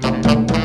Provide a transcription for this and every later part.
I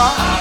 아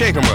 Shake 'em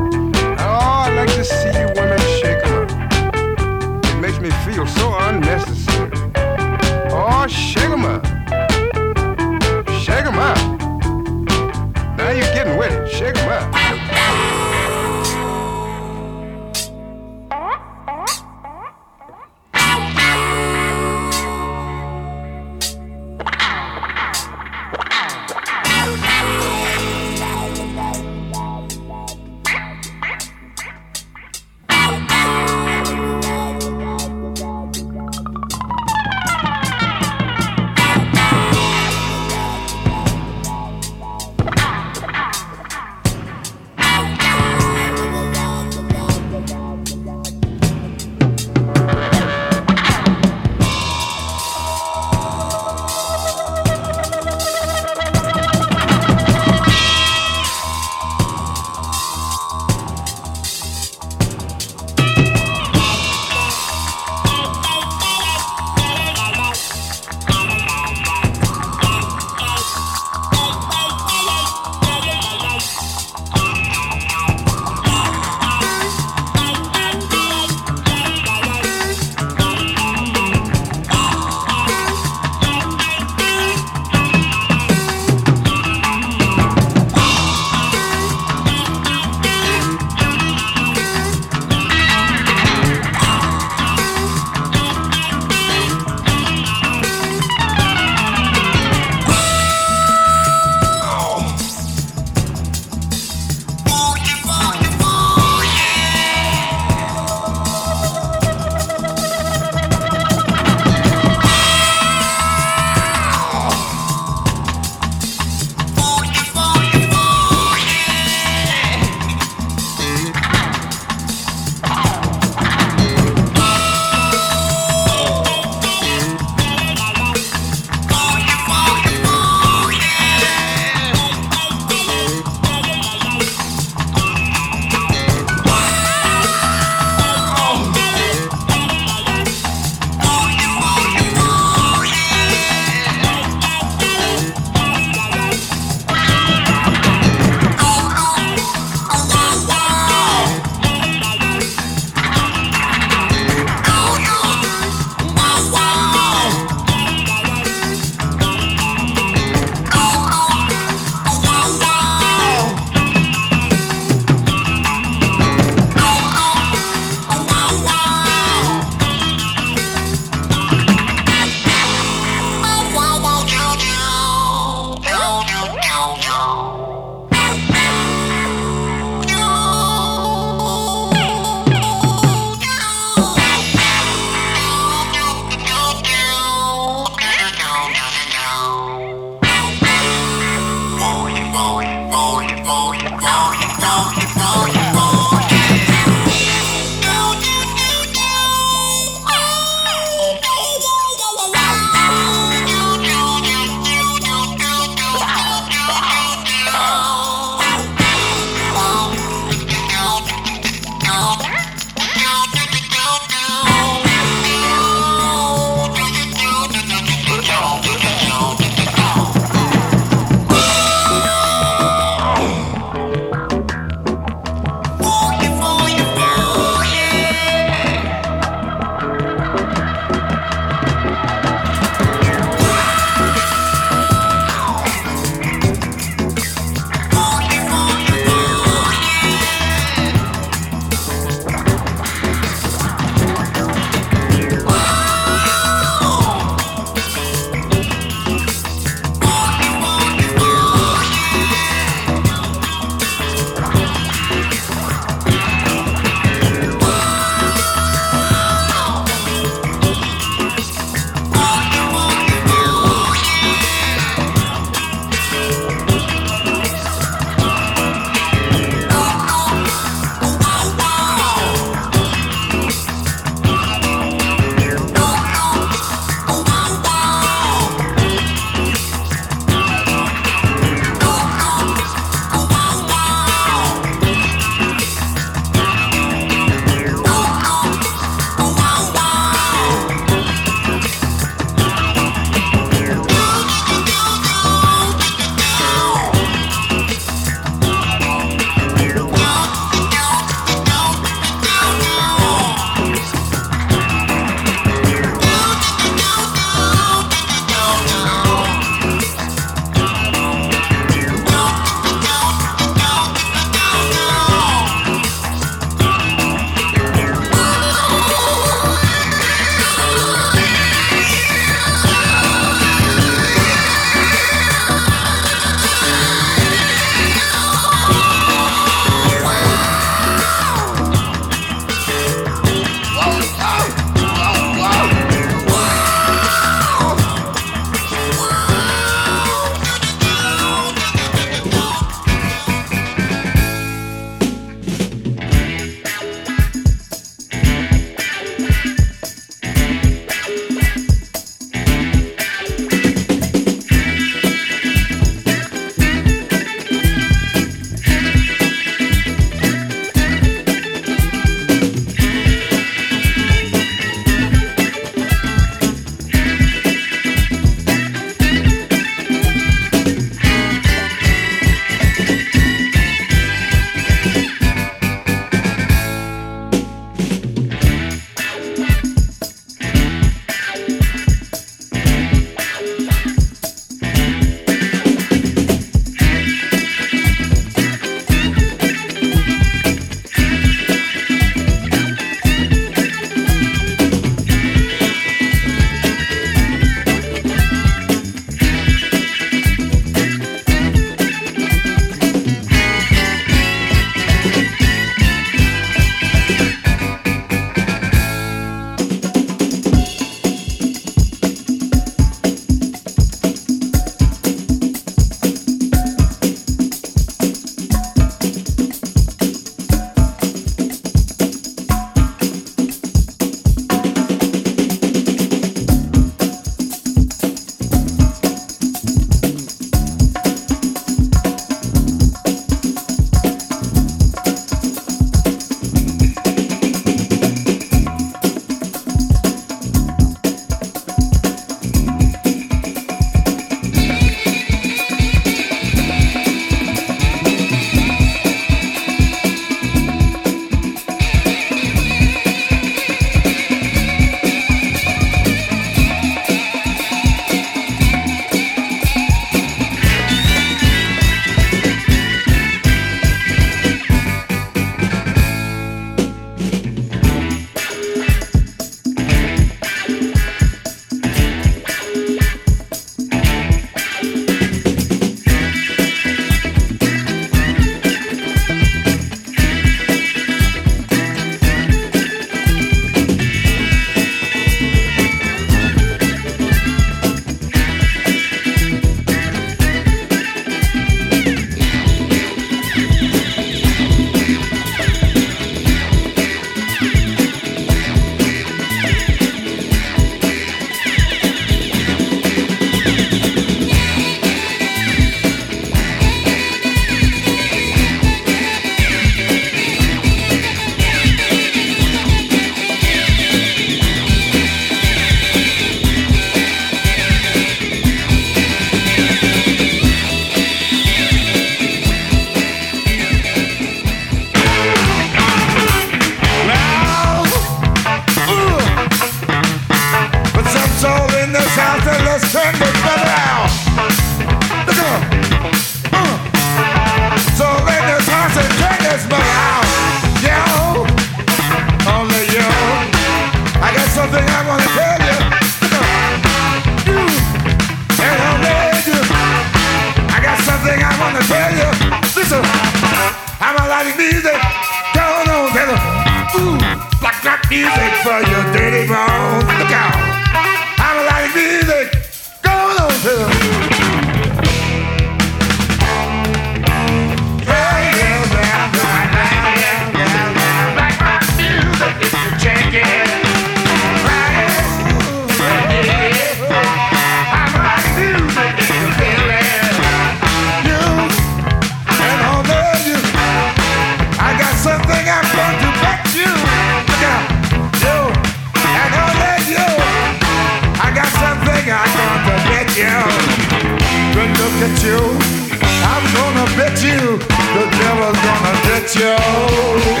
This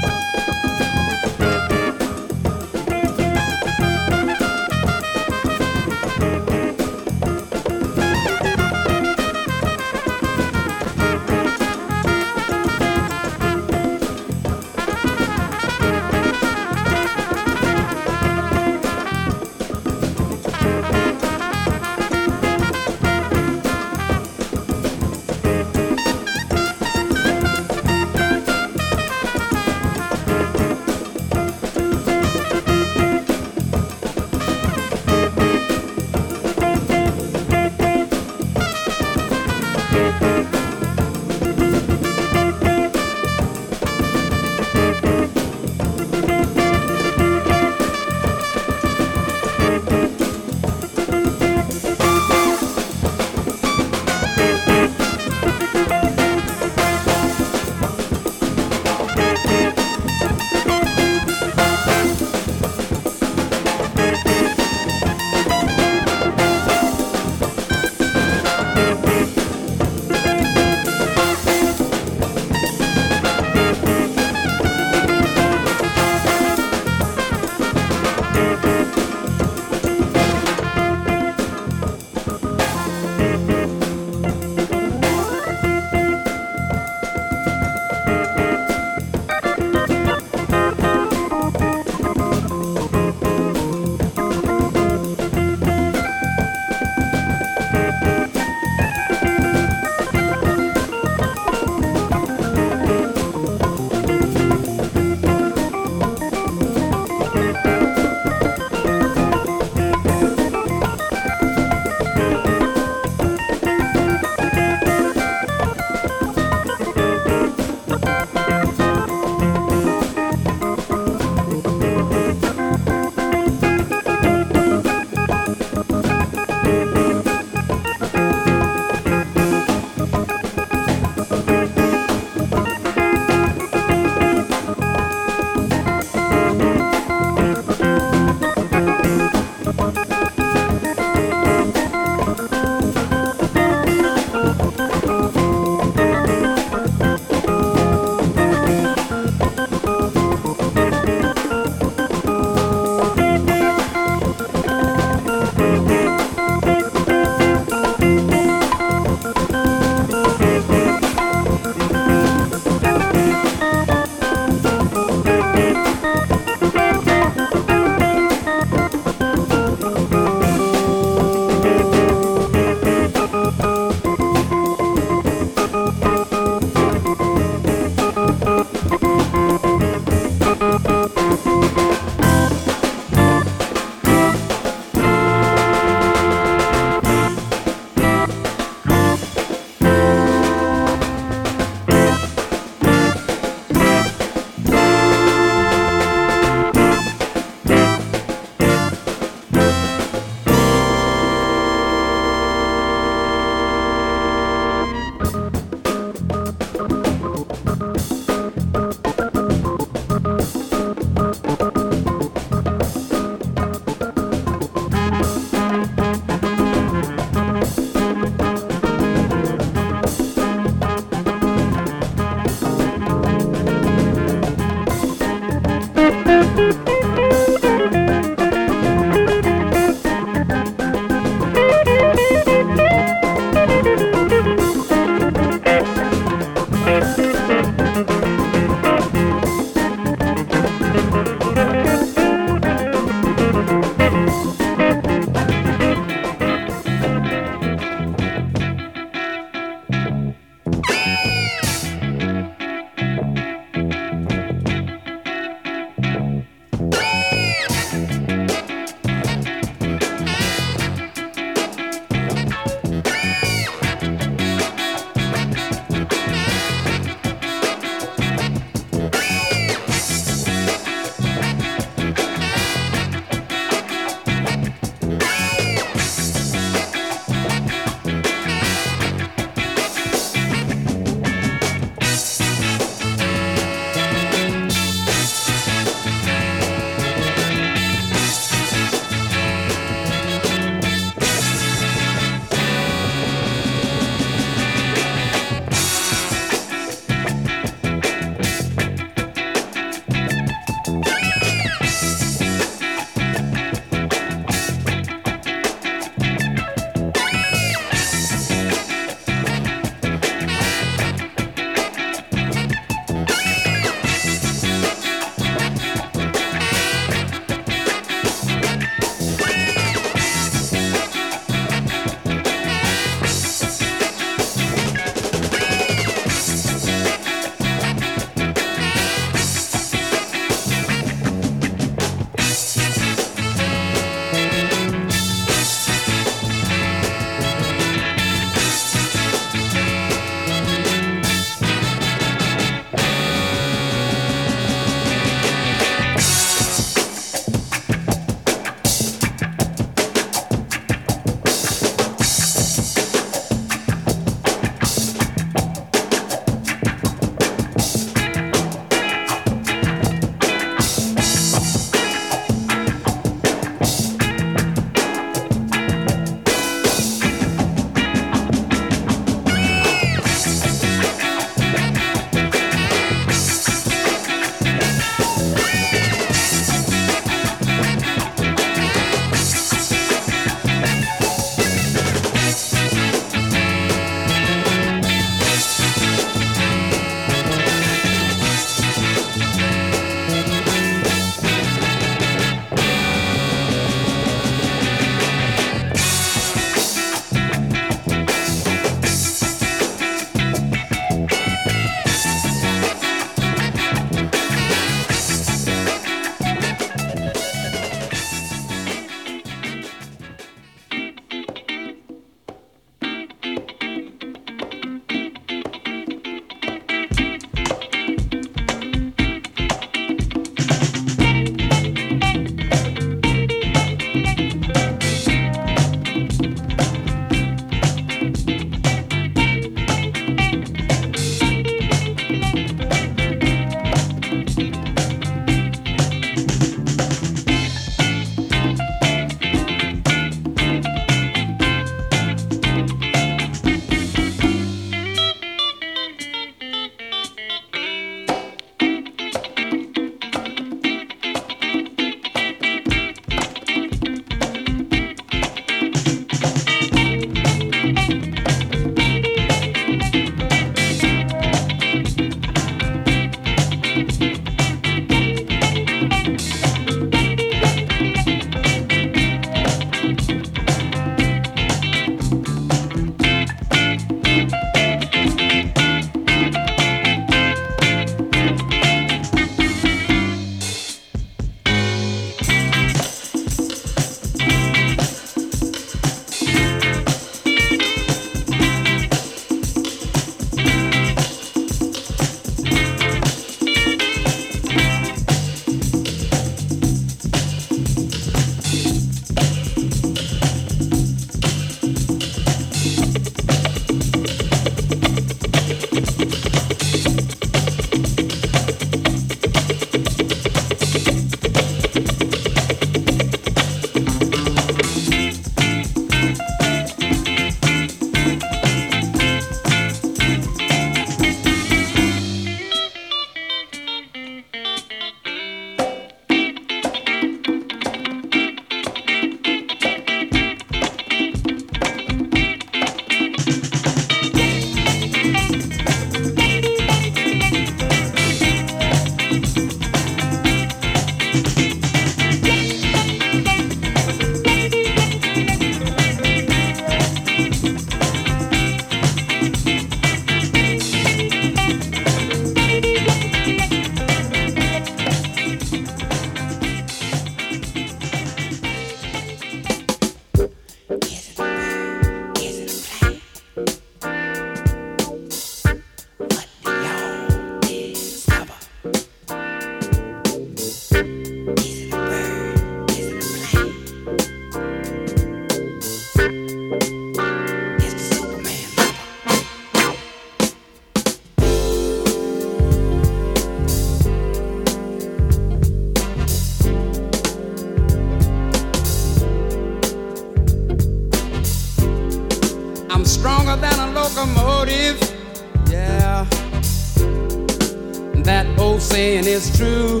saying is true.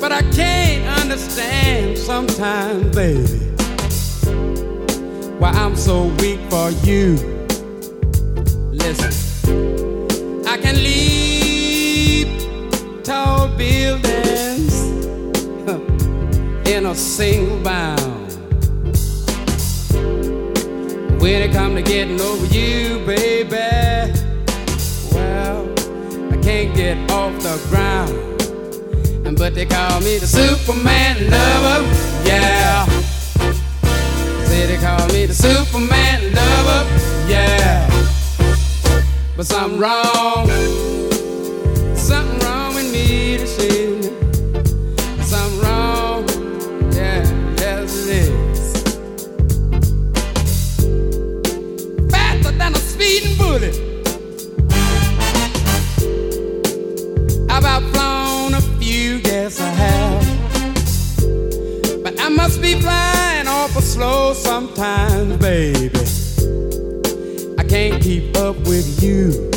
But I can't understand sometimes, baby, why I'm so weak for you. Listen, I can leap tall buildings in a single bound. When it comes to getting over you, baby can't get off the ground. But they call me the Superman lover, yeah. Say they call me the Superman lover, yeah. But something wrong. be flying awful slow sometimes, baby. I can't keep up with you.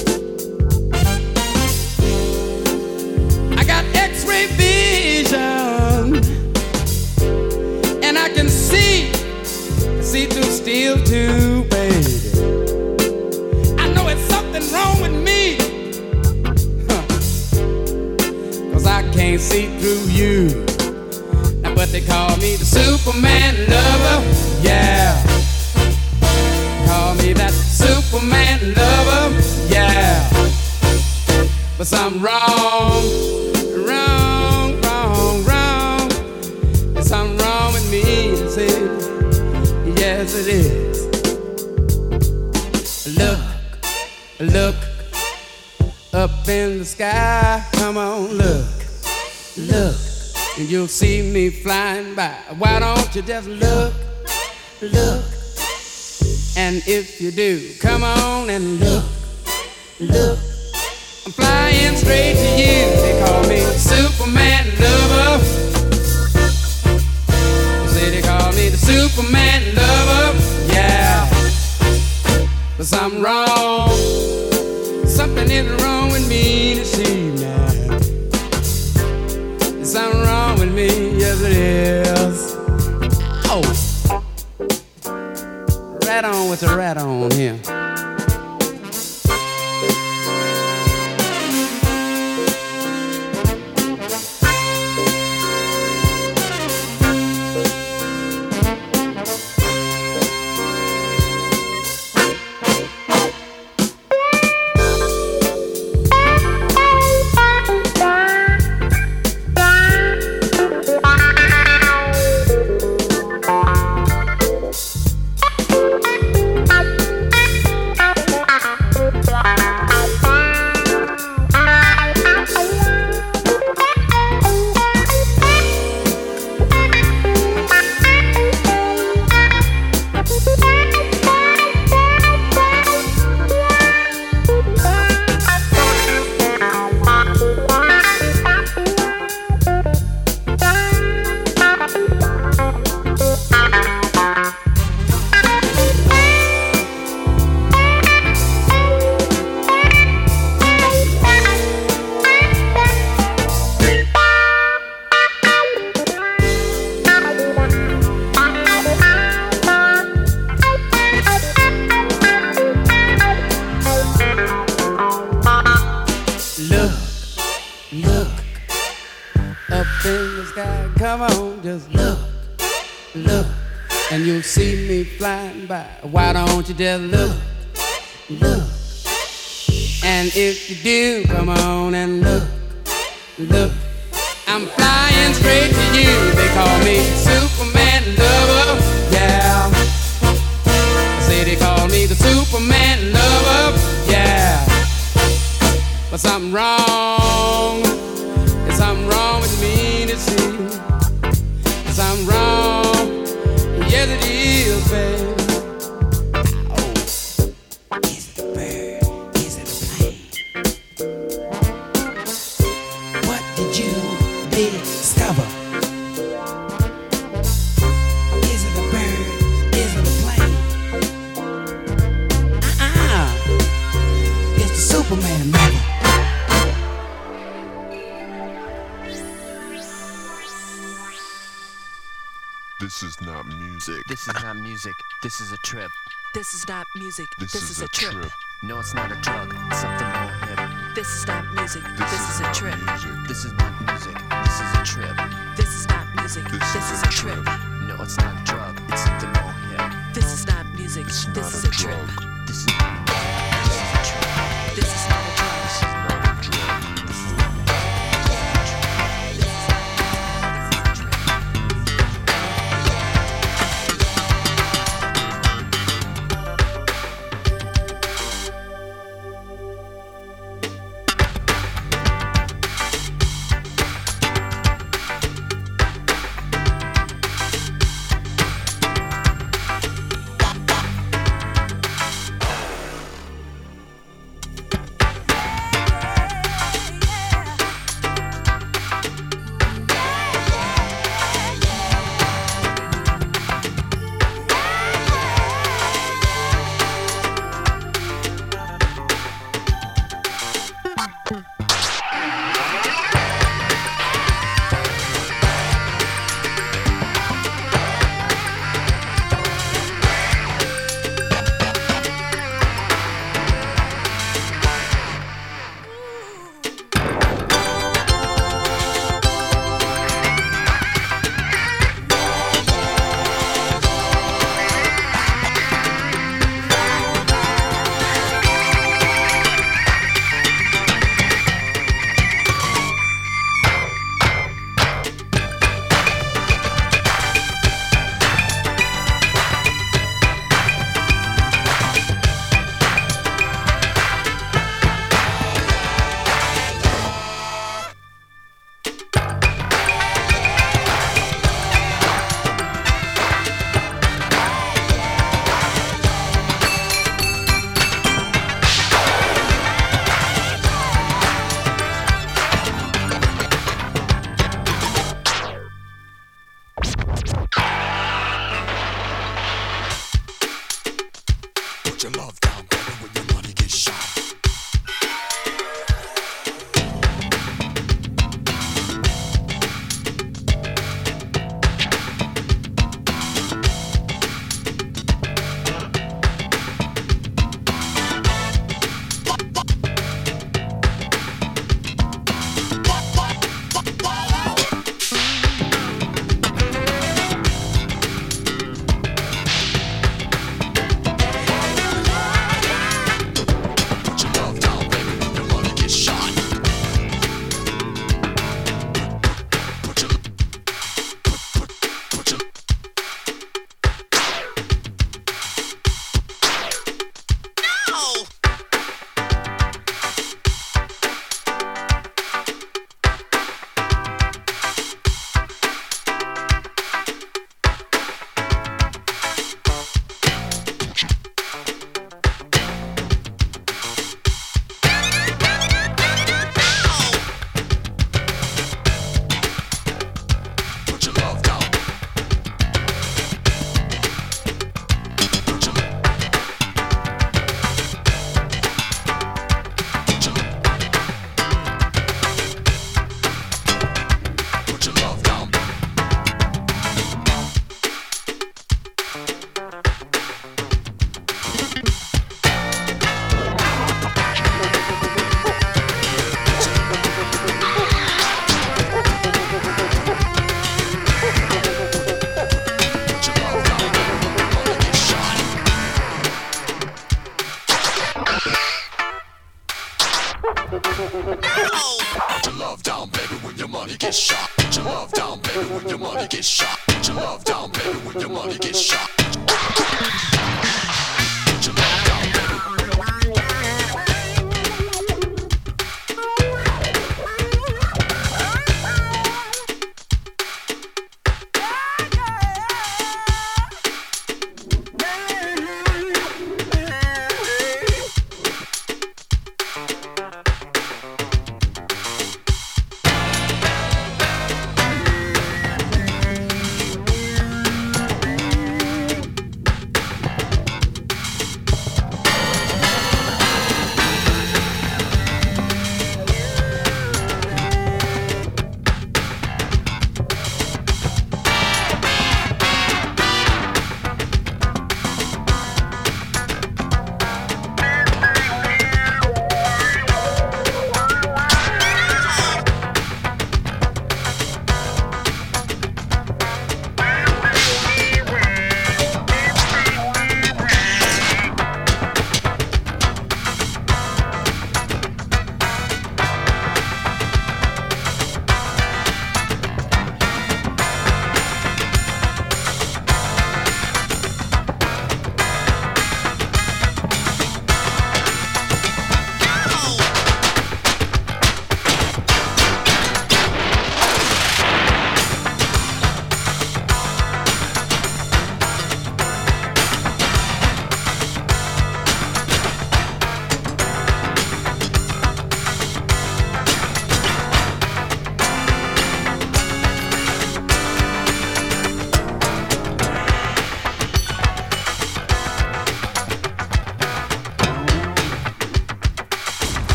I got x ray vision, and I can see, see through steel too, baby. I know it's something wrong with me, huh. cause I can't see through you. Now, but they call me Superman lover, yeah. Call me that Superman lover, yeah. But something wrong, wrong, wrong, wrong. There's something wrong with me, is it? Yes, it is. Look, look up in the sky. Come on, look, look and you'll see me flying by. Why don't you just look, look? And if you do, come on and look, look. I'm flying straight to you. They call me Superman lover. They say they call me the Superman lover. Yeah, but something wrong. Something is wrong with me this evening. Something wrong. with a rat on him. you dead.